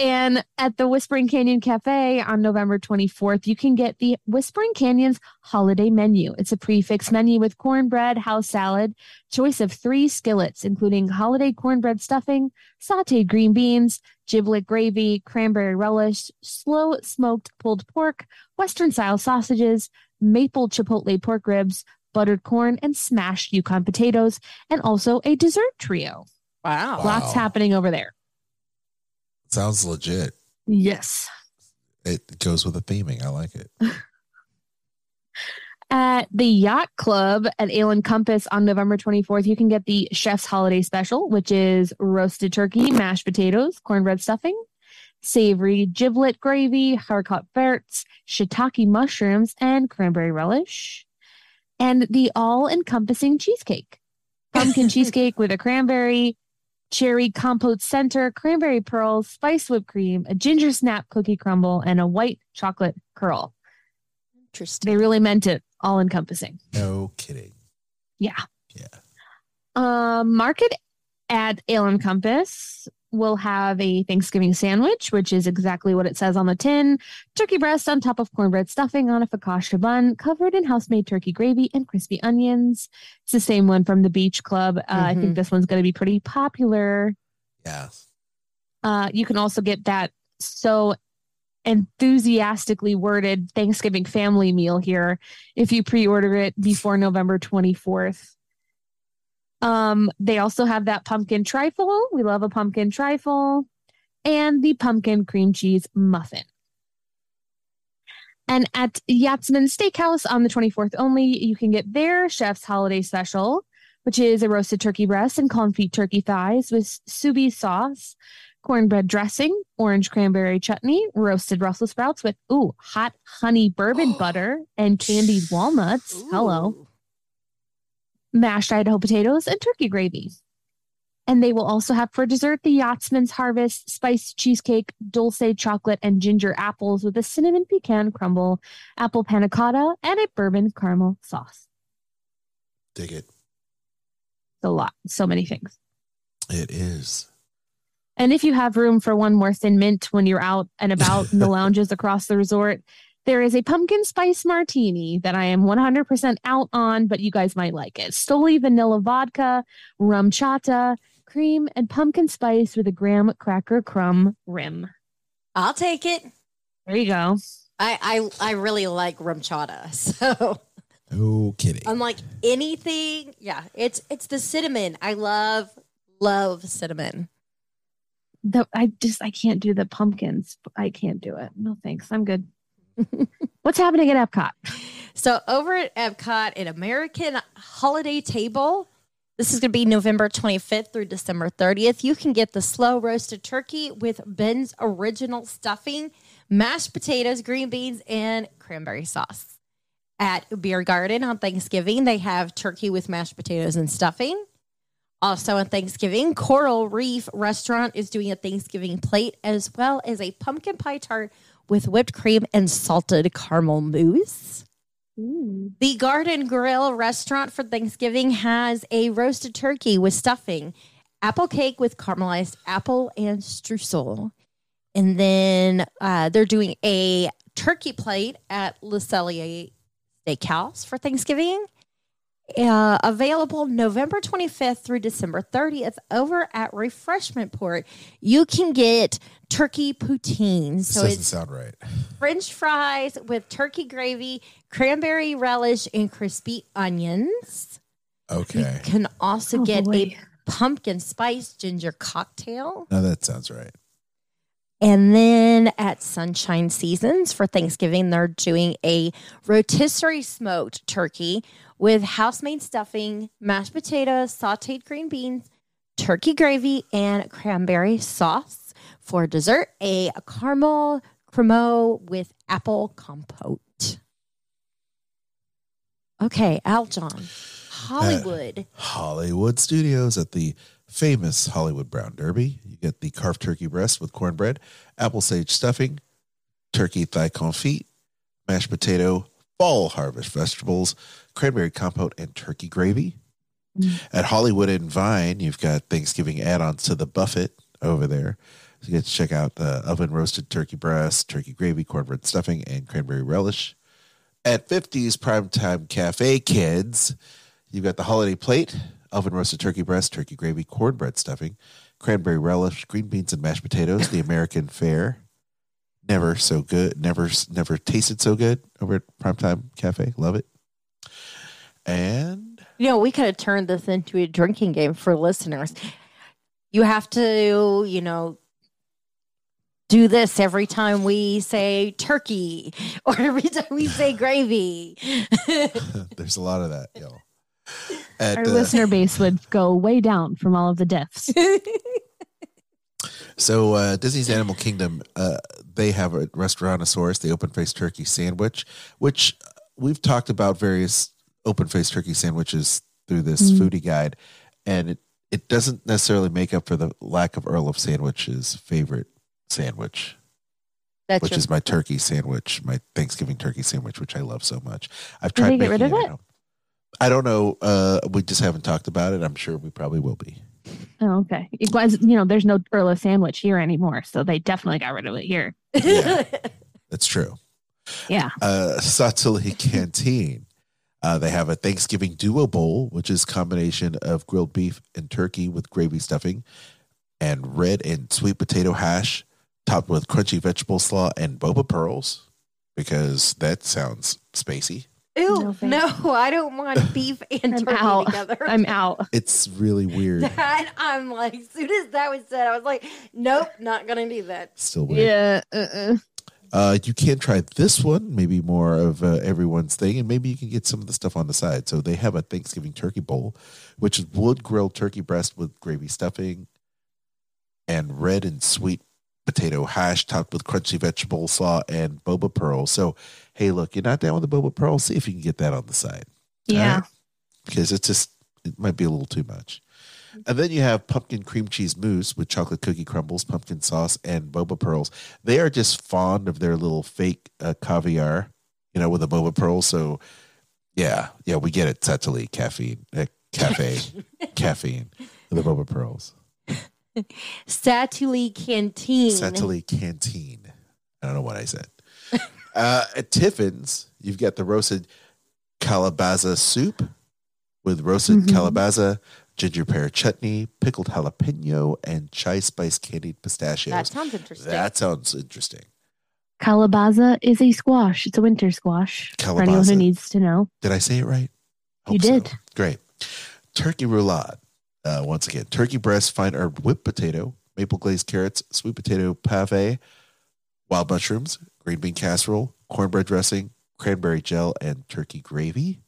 And at the Whispering Canyon Cafe on November 24th, you can get the Whispering Canyon's holiday menu. It's a prefix menu with cornbread, house salad, choice of three skillets, including holiday cornbread stuffing, sauteed green beans, giblet gravy, cranberry relish, slow smoked pulled pork, Western style sausages, maple chipotle pork ribs, buttered corn, and smashed Yukon potatoes, and also a dessert trio. Wow. Wow. Lots happening over there. Sounds legit. Yes. It goes with the theming. I like it. At the Yacht Club at Ale Compass on November 24th, you can get the Chef's Holiday Special, which is roasted turkey, mashed potatoes, cornbread stuffing, savory giblet gravy, haricot verts, shiitake mushrooms, and cranberry relish, and the all encompassing cheesecake. Pumpkin cheesecake with a cranberry, cherry compote center, cranberry pearls, spice whipped cream, a ginger snap cookie crumble, and a white chocolate curl. Interesting. They really meant it all encompassing. No kidding. Yeah. Yeah. Um, market at Ale and Compass will have a Thanksgiving sandwich, which is exactly what it says on the tin. Turkey breast on top of cornbread stuffing on a focaccia bun, covered in house-made turkey gravy and crispy onions. It's the same one from the Beach Club. Uh, I think Mhm. this one's going to be pretty popular. Yeah. Uh, you can also get that so enthusiastically worded Thanksgiving family meal here if you pre-order it before November 24th. Um, they also have that pumpkin trifle. We love a pumpkin trifle and the pumpkin cream cheese muffin. And at Yachtsman Steakhouse on the 24th only, you can get their chef's holiday special, which is a roasted turkey breast and confit turkey thighs with sous sauce, cornbread dressing, orange cranberry chutney, roasted Brussels sprouts with ooh hot honey bourbon butter and candied walnuts. Hello, Ooh. Mashed Idaho potatoes and turkey gravy. And they will also have for dessert the Yachtsman's Harvest spiced cheesecake, dulce chocolate, and ginger apples with a cinnamon pecan crumble, apple panna cotta, and a bourbon caramel sauce. Dig it. It's a lot, so many things. It is. And if you have room for one more thin mint when you're out and about in the lounges across the resort, there is a pumpkin spice martini that I am 100% out on, but you guys might like it. Stoli vanilla vodka, RumChata, cream, and pumpkin spice with a graham cracker crumb rim. I'll take it. There you go. I, I I really like RumChata. So No kidding. I'm like anything. Yeah, it's it's the cinnamon. I love love cinnamon. The, I just I can't do the pumpkins. I can't do it. No thanks. I'm good. What's happening at Epcot? So over at Epcot, an American holiday table. This is going to be November 25th through December 30th. You can get the slow roasted turkey with Ben's original stuffing, mashed potatoes, green beans, and cranberry sauce. At Beer Garden on Thanksgiving, they have turkey with mashed potatoes and stuffing. Also on Thanksgiving, Coral Reef Restaurant is doing a Thanksgiving plate as well as a pumpkin pie tart with whipped cream and salted caramel mousse. The Garden Grill restaurant for Thanksgiving has a roasted turkey with stuffing, apple cake with caramelized apple and streusel. And then uh, they're doing a turkey plate at Le Cellier Steakhouse for Thanksgiving. Uh, available November 25th through December 30th over at Refreshment Port. You can get turkey poutine. This So doesn't it's sound right. French fries with turkey gravy, cranberry relish, and crispy onions. Okay. You can also Oh, get boy. a pumpkin spice ginger cocktail. No, that sounds right. And then at Sunshine Seasons for Thanksgiving, they're doing a rotisserie smoked turkey with house made stuffing, mashed potatoes, sauteed green beans, turkey gravy, and cranberry sauce. For dessert, a caramel cremo with apple compote. Okay, Aljon. Hollywood. Hollywood Studios at the famous Hollywood Brown Derby. You get the carved turkey breast with cornbread, apple sage stuffing, turkey thigh confit, mashed potato, fall harvest vegetables, cranberry compote, and turkey gravy. Mm. At Hollywood and Vine, you've got Thanksgiving add-ons to the buffet over there. So you get to check out the oven roasted turkey breast, turkey gravy, cornbread stuffing, and cranberry relish. At 50's Primetime Cafe Kids, you've got the holiday plate, oven roasted turkey breast, turkey gravy, cornbread stuffing, cranberry relish, green beans and mashed potatoes, the American fare. Never so good, never never tasted so good over at Primetime Cafe. Love it. And You know, we could have turned this into a drinking game for listeners. You have to, you know, do this every time we say turkey or every time we say gravy. there's a lot of that, y'all. At, Our uh, listener base would go way down from all of the deaths. So uh, Disney's Animal Kingdom, uh, they have a Restaurantosaurus, the open faced turkey sandwich, which we've talked about various open faced turkey sandwiches through this foodie guide, and it it doesn't necessarily make up for the lack of Earl of Sandwich's favorite sandwich, That's which your, is my turkey sandwich, my Thanksgiving turkey sandwich, which I love so much. I've Did tried they get rid making of at it? Home. I don't know. Uh, we just haven't talked about it. I'm sure we probably will be. Oh, okay. It was, you know, there's no Earl of Sandwich here anymore, so they definitely got rid of it here. Yeah. That's true. Yeah. uh, Satu'li Canteen. Uh, they have a Thanksgiving duo bowl, which is combination of grilled beef and turkey with gravy stuffing, and red and sweet potato hash, topped with crunchy vegetable slaw and boba pearls, because that sounds spacey. Ew, No, no. I don't want beef and I'm turkey out. together. I'm out. It's really weird. That I'm like, as soon as that was said, I was like, nope, not gonna do that. Still weird. Yeah. Uh-uh. Uh, you can try this one, maybe more of uh, everyone's thing, and maybe you can get some of the stuff on the side. So they have a Thanksgiving turkey bowl, which is wood grilled turkey breast with gravy stuffing and red and sweet potato hash topped with crunchy vegetable slaw and boba pearl. So, hey, look, you're not down with the boba pearl? See if you can get that on the side. Yeah. Alright? Because it's just, it might be a little too much. And then you have pumpkin cream cheese mousse with chocolate cookie crumbles, pumpkin sauce, and boba pearls. They are just fond of their little fake uh, caviar, you know, with the boba pearls. So, yeah, yeah, we get it. Satali caffeine, uh, cafe, caffeine, with the boba pearls. Satu'li Canteen. Satali Canteen. I don't know what I said. Uh, at Tiffin's, you've got the roasted calabaza soup with roasted Mhm. calabaza, ginger pear chutney, pickled jalapeno, and chai spice candied pistachios. that sounds interesting. That sounds interesting. Calabaza is a squash. It's a winter squash. For anyone who needs to know. Did I say it right? You so. did. Great. Turkey roulade. Uh, once again, turkey breast, fine herb whipped potato, maple glazed carrots, sweet potato pave, wild mushrooms, green bean casserole, cornbread dressing, cranberry gel, and turkey gravy.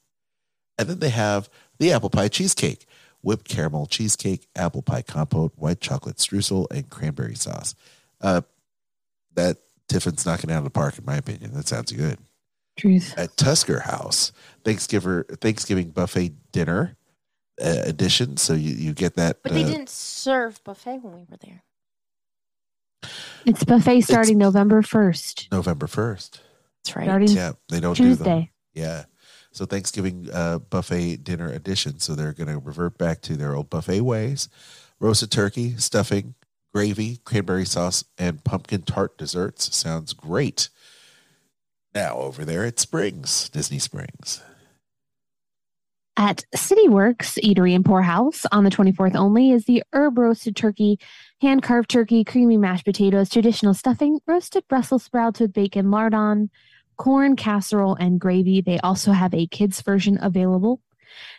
And then they have the apple pie cheesecake, whipped caramel cheesecake, apple pie compote, white chocolate streusel, and cranberry sauce. Uh, that Tiffin's knocking it out of the park, in my opinion. That sounds good Truth. at Tusker House Thanksgiving Thanksgiving buffet dinner uh, edition. So you, you get that. But they uh, didn't serve buffet when we were there. It's buffet starting November 1st. November first. That's right. Starting Yeah, they don't do them. Tuesday. Yeah. So Thanksgiving uh, buffet dinner edition. So they're going to revert back to their old buffet ways: roasted turkey, stuffing, gravy, cranberry sauce, and pumpkin tart desserts. Sounds great. Now over there at Springs, Disney Springs. At CityWorks Eatery and Pour House on the 24th only is the herb roasted turkey, hand carved turkey, creamy mashed potatoes, traditional stuffing, roasted Brussels sprouts with bacon lardon, corn casserole, and gravy. They also have a kids version available.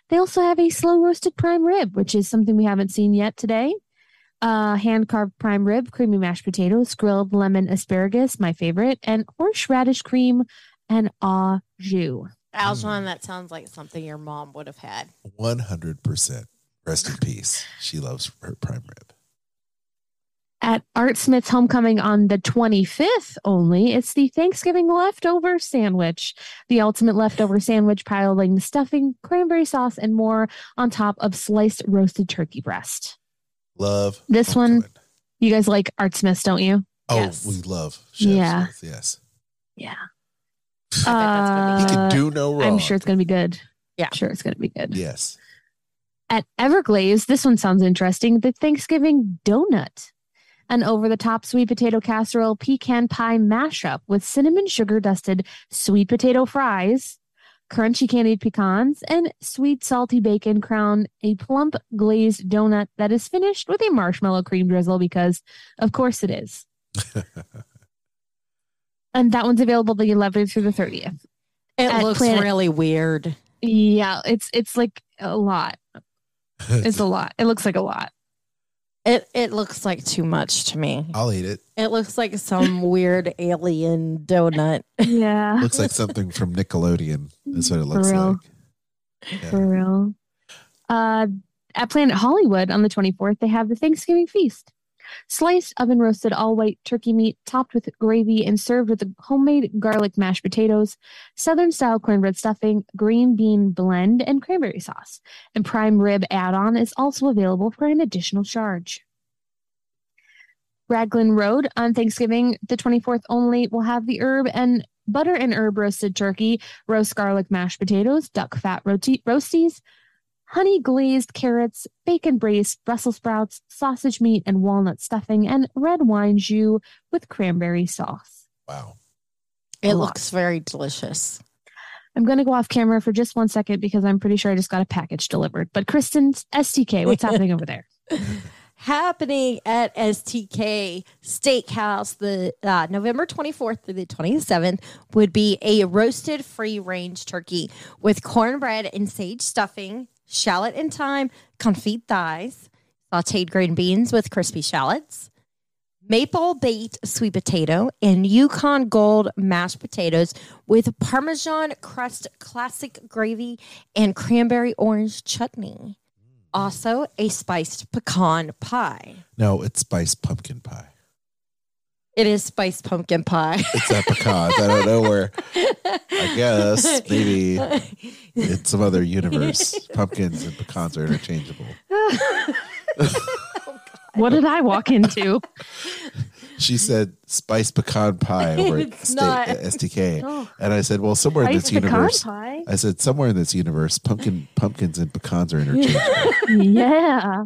They also have a slow roasted prime rib, which is something we haven't seen yet today. Uh, hand carved prime rib, creamy mashed potatoes, grilled lemon asparagus, my favorite, and horseradish cream and au jus. Aljon, hmm. that sounds like something your mom would have had. One hundred percent. Rest in peace. She loves her prime rib. At Art Smith's homecoming on the 25th only, it's the Thanksgiving leftover sandwich. The ultimate leftover sandwich piling stuffing, cranberry sauce, and more on top of sliced roasted turkey breast. Love This one- You guys like Art Smith's, don't you? Oh, Yes. we love Chef Yeah. Smith, Yes. Yeah. I bet that's gonna be He Uh, can do no wrong. I'm sure it's going to be good. Yeah. Sure, it's going to be good. Yes. At Everglazed, this one sounds interesting. The Thanksgiving donut. An over the top sweet potato casserole pecan pie mashup with cinnamon sugar dusted sweet potato fries, crunchy candied pecans, and sweet salty bacon crown a plump glazed donut that is finished with a marshmallow cream drizzle because, of course, it is. and that one's available the 11th through the 30th. It looks Planet- really weird. Yeah, it's it's like a lot. It's a lot. It looks like a lot. It it looks like too much to me. I'll eat it. It looks like some weird alien donut. Yeah. Looks like something from Nickelodeon. That's what it looks real. like. Yeah. For real. Uh, at Planet Hollywood on the 24th, they have the Thanksgiving feast. Sliced oven roasted all white turkey meat topped with gravy and served with homemade garlic mashed potatoes, southern style cornbread stuffing, green bean blend, and cranberry sauce. And prime rib add on is also available for an additional charge. Raglan Road on Thanksgiving, the 24th only, will have the herb and butter and herb roasted turkey, roast garlic mashed potatoes, duck fat roti- roasties, honey glazed carrots, bacon braised Brussels sprouts, sausage meat and walnut stuffing, and red wine jus with cranberry sauce. Wow. It A lot. looks very delicious. I'm going to go off camera for just one second because I'm pretty sure I just got a package delivered. But Kristen's STK, what's happening over there? happening at STK Steakhouse the uh, November 24th through the 27th would be a roasted free range turkey with cornbread and sage stuffing, shallot and thyme, confit thighs, sauteed green beans with crispy shallots, maple baked sweet potato, and Yukon Gold mashed potatoes with Parmesan crust classic gravy and cranberry orange chutney. Mm. Also, a spiced pecan pie. No, it's spiced pumpkin pie. It is spiced pumpkin pie. It's at pecans. I don't know where. I guess maybe in some other universe, pumpkins and pecans are interchangeable. What did I walk into? She said spiced pecan pie over at, It's state, not. at STK, Oh. and I said, "Well, somewhere in Spiced this pecan universe." pie? I said, "Somewhere in this universe, pumpkin, pumpkins and pecans are interchangeable." yeah.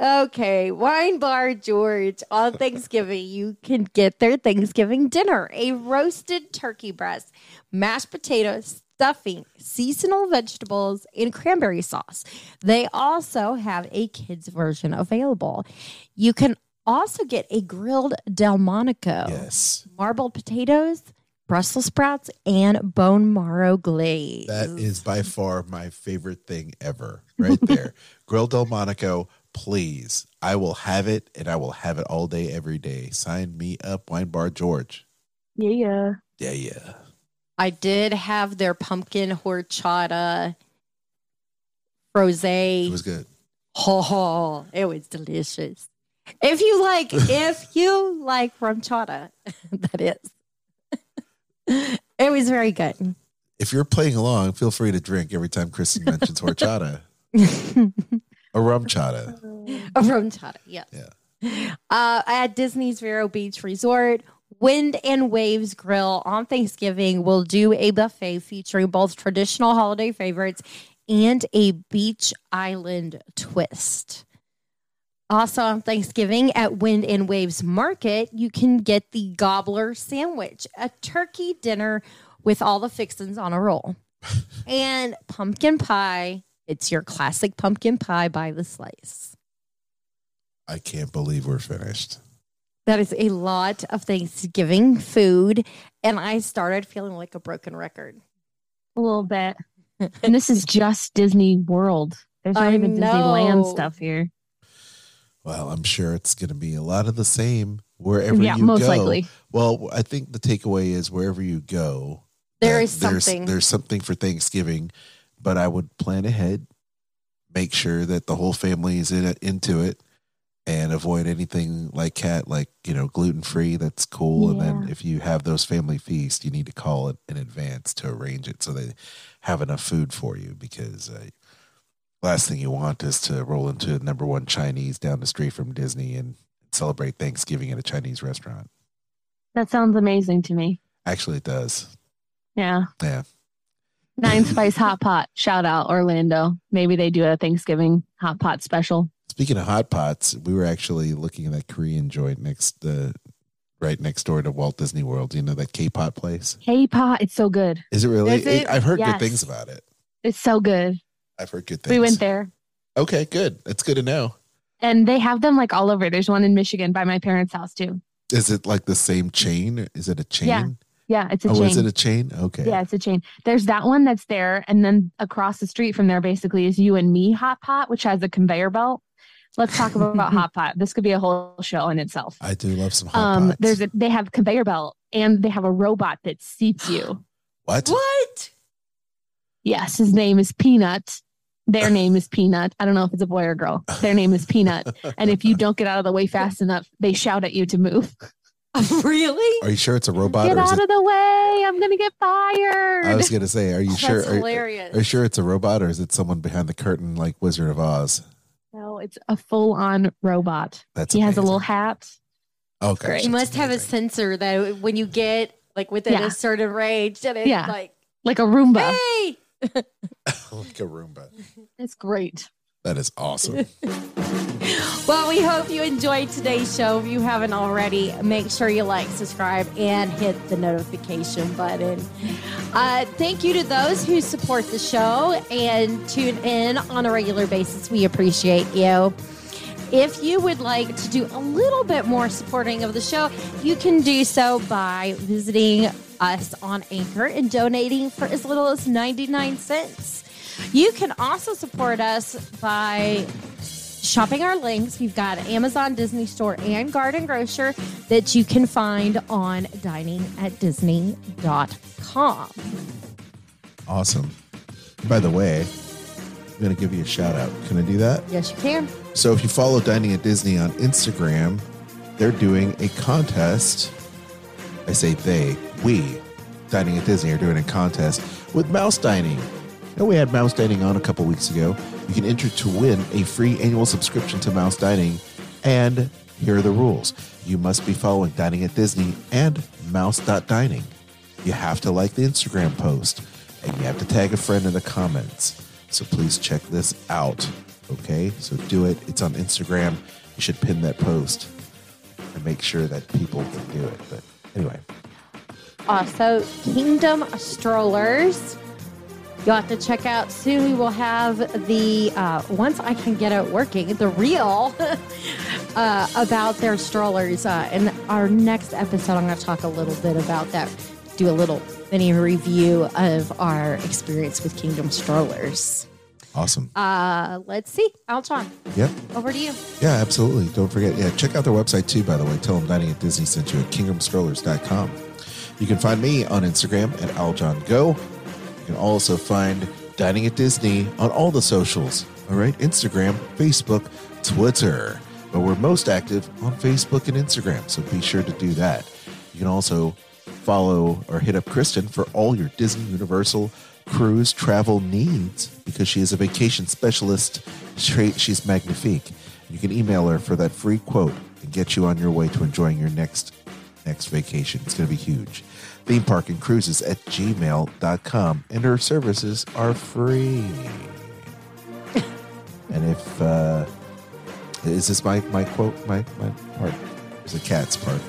Okay, Wine Bar George on Thanksgiving, you can get their Thanksgiving dinner a roasted turkey breast, mashed potatoes, stuffing, seasonal vegetables, and cranberry sauce. They also have a kids version available. You can also get a grilled Delmonico, Yes. marbled potatoes, Brussels sprouts, and bone marrow glaze. That is by far my favorite thing ever, right there. Grilled Delmonico, please. I will have it and I will have it all day, every day. Sign me up, Wine Bar George. Yeah. Yeah, yeah. yeah. I did have their pumpkin horchata rose. It was good. Oh, it was delicious. If you like, if you like horchata, that is. it was very good. If you're playing along, feel free to drink every time Kristen mentions horchata or RumChata. A horchata, yes. Yeah. Uh, at Disney's Vero Beach Resort, Wind and Waves Grill on Thanksgiving will do a buffet featuring both traditional holiday favorites and a beach island twist. Also on Thanksgiving at Wind and Waves Market, you can get the Gobbler Sandwich, a turkey dinner with all the fixins on a roll, and pumpkin pie. It's your classic pumpkin pie by the slice. I can't believe we're finished. That is a lot of Thanksgiving food, and I started feeling like a broken record. A little bit. And this is just Disney World. There's not I even know. Disneyland stuff here. Well, I'm sure it's going to be a lot of the same wherever yeah, you most go. likely. Well, I think the takeaway is wherever you go, There that is there's- something. There's something for Thanksgiving, but I would plan ahead, make sure that the whole family is in it, into it, and avoid anything like cat, like you know, gluten free. That's cool. And then if you have those family feasts, you need to call it in advance to arrange it so they have enough food for you. Because uh, last thing you want is to roll into number one Chinese down the street from Disney and celebrate Thanksgiving at a Chinese restaurant. That sounds amazing to me. Actually, it does. Yeah. Yeah. Nine Spice Hot Pot. Shout out Orlando. Maybe they do a Thanksgiving hot pot special. Speaking of hot pots, we were actually looking at that Korean joint next, uh, right next door to Walt Disney World. You know that K-pot place? Hey pot, it's so good. Is it really? Is it? I've heard Yes. good things about it. It's so good. I've heard good things. We went there. Okay, good. That's good to know. And they have them like all over. There's one in Michigan by my parents' house too. Is it like the same chain? Is it a chain? Yeah, Yeah, it's a oh, chain. is it a chain? Okay. Yeah, it's a chain. There's that one that's there, and then across the street from there, basically, is you and me hot pot, which has a conveyor belt. Let's talk about hot pot. This could be a whole show in itself. I do love some hot Um, pots. there's a they have conveyor belt and they have a robot that seats you. what? What? Yes, his name is Peanut. Their name is Peanut. I don't know if it's a boy or girl. Their name is Peanut. And if you don't get out of the way fast enough, they shout at you to move. really? Are you sure it's a robot Get or out it? of the way. I'm going to get fired. I was gonna say, are you That's sure? Are, hilarious. are you sure it's a robot or is it someone behind the curtain like Wizard of Oz? no, it's a full on robot. That's he has a little hat. Oh, great. gosh, You that's must have a sensor that when you get like within Yeah. a certain range, and it's Yeah. like, Like a Roomba. hey, like a Roomba. It's great. That is awesome. Well, we hope you enjoyed today's show. If you haven't already, make sure you like, subscribe, and hit the notification button. Uh, thank you to those who support the show and tune in on a regular basis. We appreciate you. If you would like to do a little bit more supporting of the show, you can do so by visiting us on Anchor and donating for as little as 99 cents. You can also support us by shopping our links. We've got Amazon, Disney Store, and Garden Grocer that you can find on diningatdisney.com. awesome. By the way, I'm gonna give you a shout out. Can I do that? Yes, you can. So if you follow Dining at Disney on Instagram, they're doing a contest. I say they, we, Dining at Disney are doing a contest with Mouse Dining. Now we had Mouse Dining on a couple weeks ago. You can enter to win a free annual subscription to Mouse Dining. And here are the rules. You must be following Dining at Disney and Mouse.dining. You have to like the Instagram post and you have to tag a friend in the comments. So please check this out. Okay? So do it. It's on Instagram. You should pin that post and make sure that people can do it. But anyway, uh, Also, Kingdom Strollers You'll have to check out soon. We will have the, uh, once I can get it working, the real uh, about their strollers. Uh, in our next episode, I'm going to talk a little bit about that, do a little mini review of our experience with Kingdom strollers. Awesome. Uh, let's see. Aljon, Yep. over to you. Yeah, absolutely. Don't forget, yeah, check out their website too, by the way. Tell them Dining at Disney sent you at kingdomstrollers.com. You can find me on Instagram at AlJohnGo. Can also find Dining at Disney on all the socials. All right, Instagram, Facebook, Twitter. But we're most active on Facebook and Instagram, so be sure to do that. You can also follow or hit up Kristen for all your Disney Universal cruise travel needs because she is a vacation specialist. She's magnifique. You can email her for that free quote and get you on your way to enjoying your next next vacation. It's going to be huge. Theme park and cruises at gmail.com. And her services are free. and if, uh, is this my, my quote, my, my part? Is a cat's part?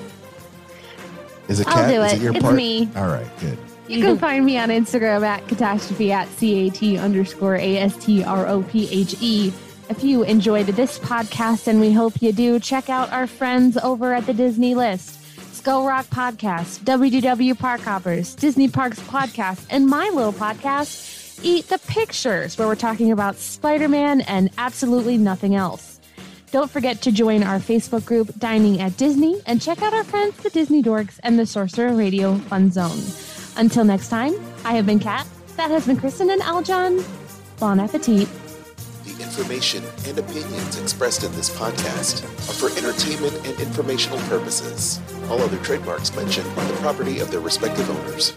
Is it I'll cat? do Is it. it your It's part? me. All right, good. You can find me on Instagram at catastrophe at C-A-T underscore A-S-T-R-O-P-H-E. If you enjoyed this podcast, and we hope you do, check out our friends over at the Disney List. Skull Rock Podcast, WDW Park Hoppers, Disney Parks Podcast, and my little podcast, Eat the Pictures, where we're talking about Spider-Man and absolutely nothing else. Don't forget to join our Facebook group, Dining at Disney, and check out our friends, the Disney Dorks and the Sorcerer Radio Fun Zone. Until next time, I have been Kat, that has been Kristen and Aljon. Bon appetit. The information and opinions expressed in this podcast are for entertainment and informational purposes. All other trademarks mentioned are the property of their respective owners.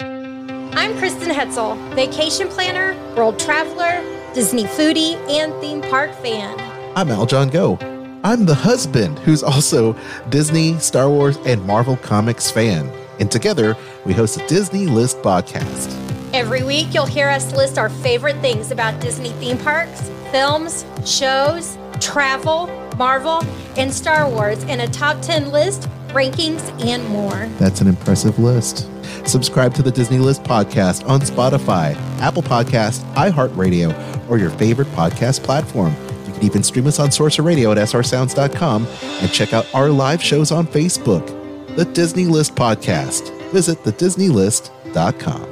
I'm Kristen Hetzel, vacation planner, world traveler, Disney foodie, and theme park fan. I'm Aljon Go. I'm the husband who's also Disney, Star Wars, and Marvel Comics fan. And together, we host a Disney List podcast. Every week, you'll hear us list our favorite things about Disney theme parks, films, shows, travel, Marvel, and Star Wars in a top 10 list, rankings, and more. That's an impressive list. Subscribe to the Disney List podcast on Spotify, Apple Podcast, iHeartRadio, or your favorite podcast platform. You can even stream us on Sorcerer Radio at srsounds.com and check out our live shows on Facebook. The Disney List podcast. Visit thedisneylist.com.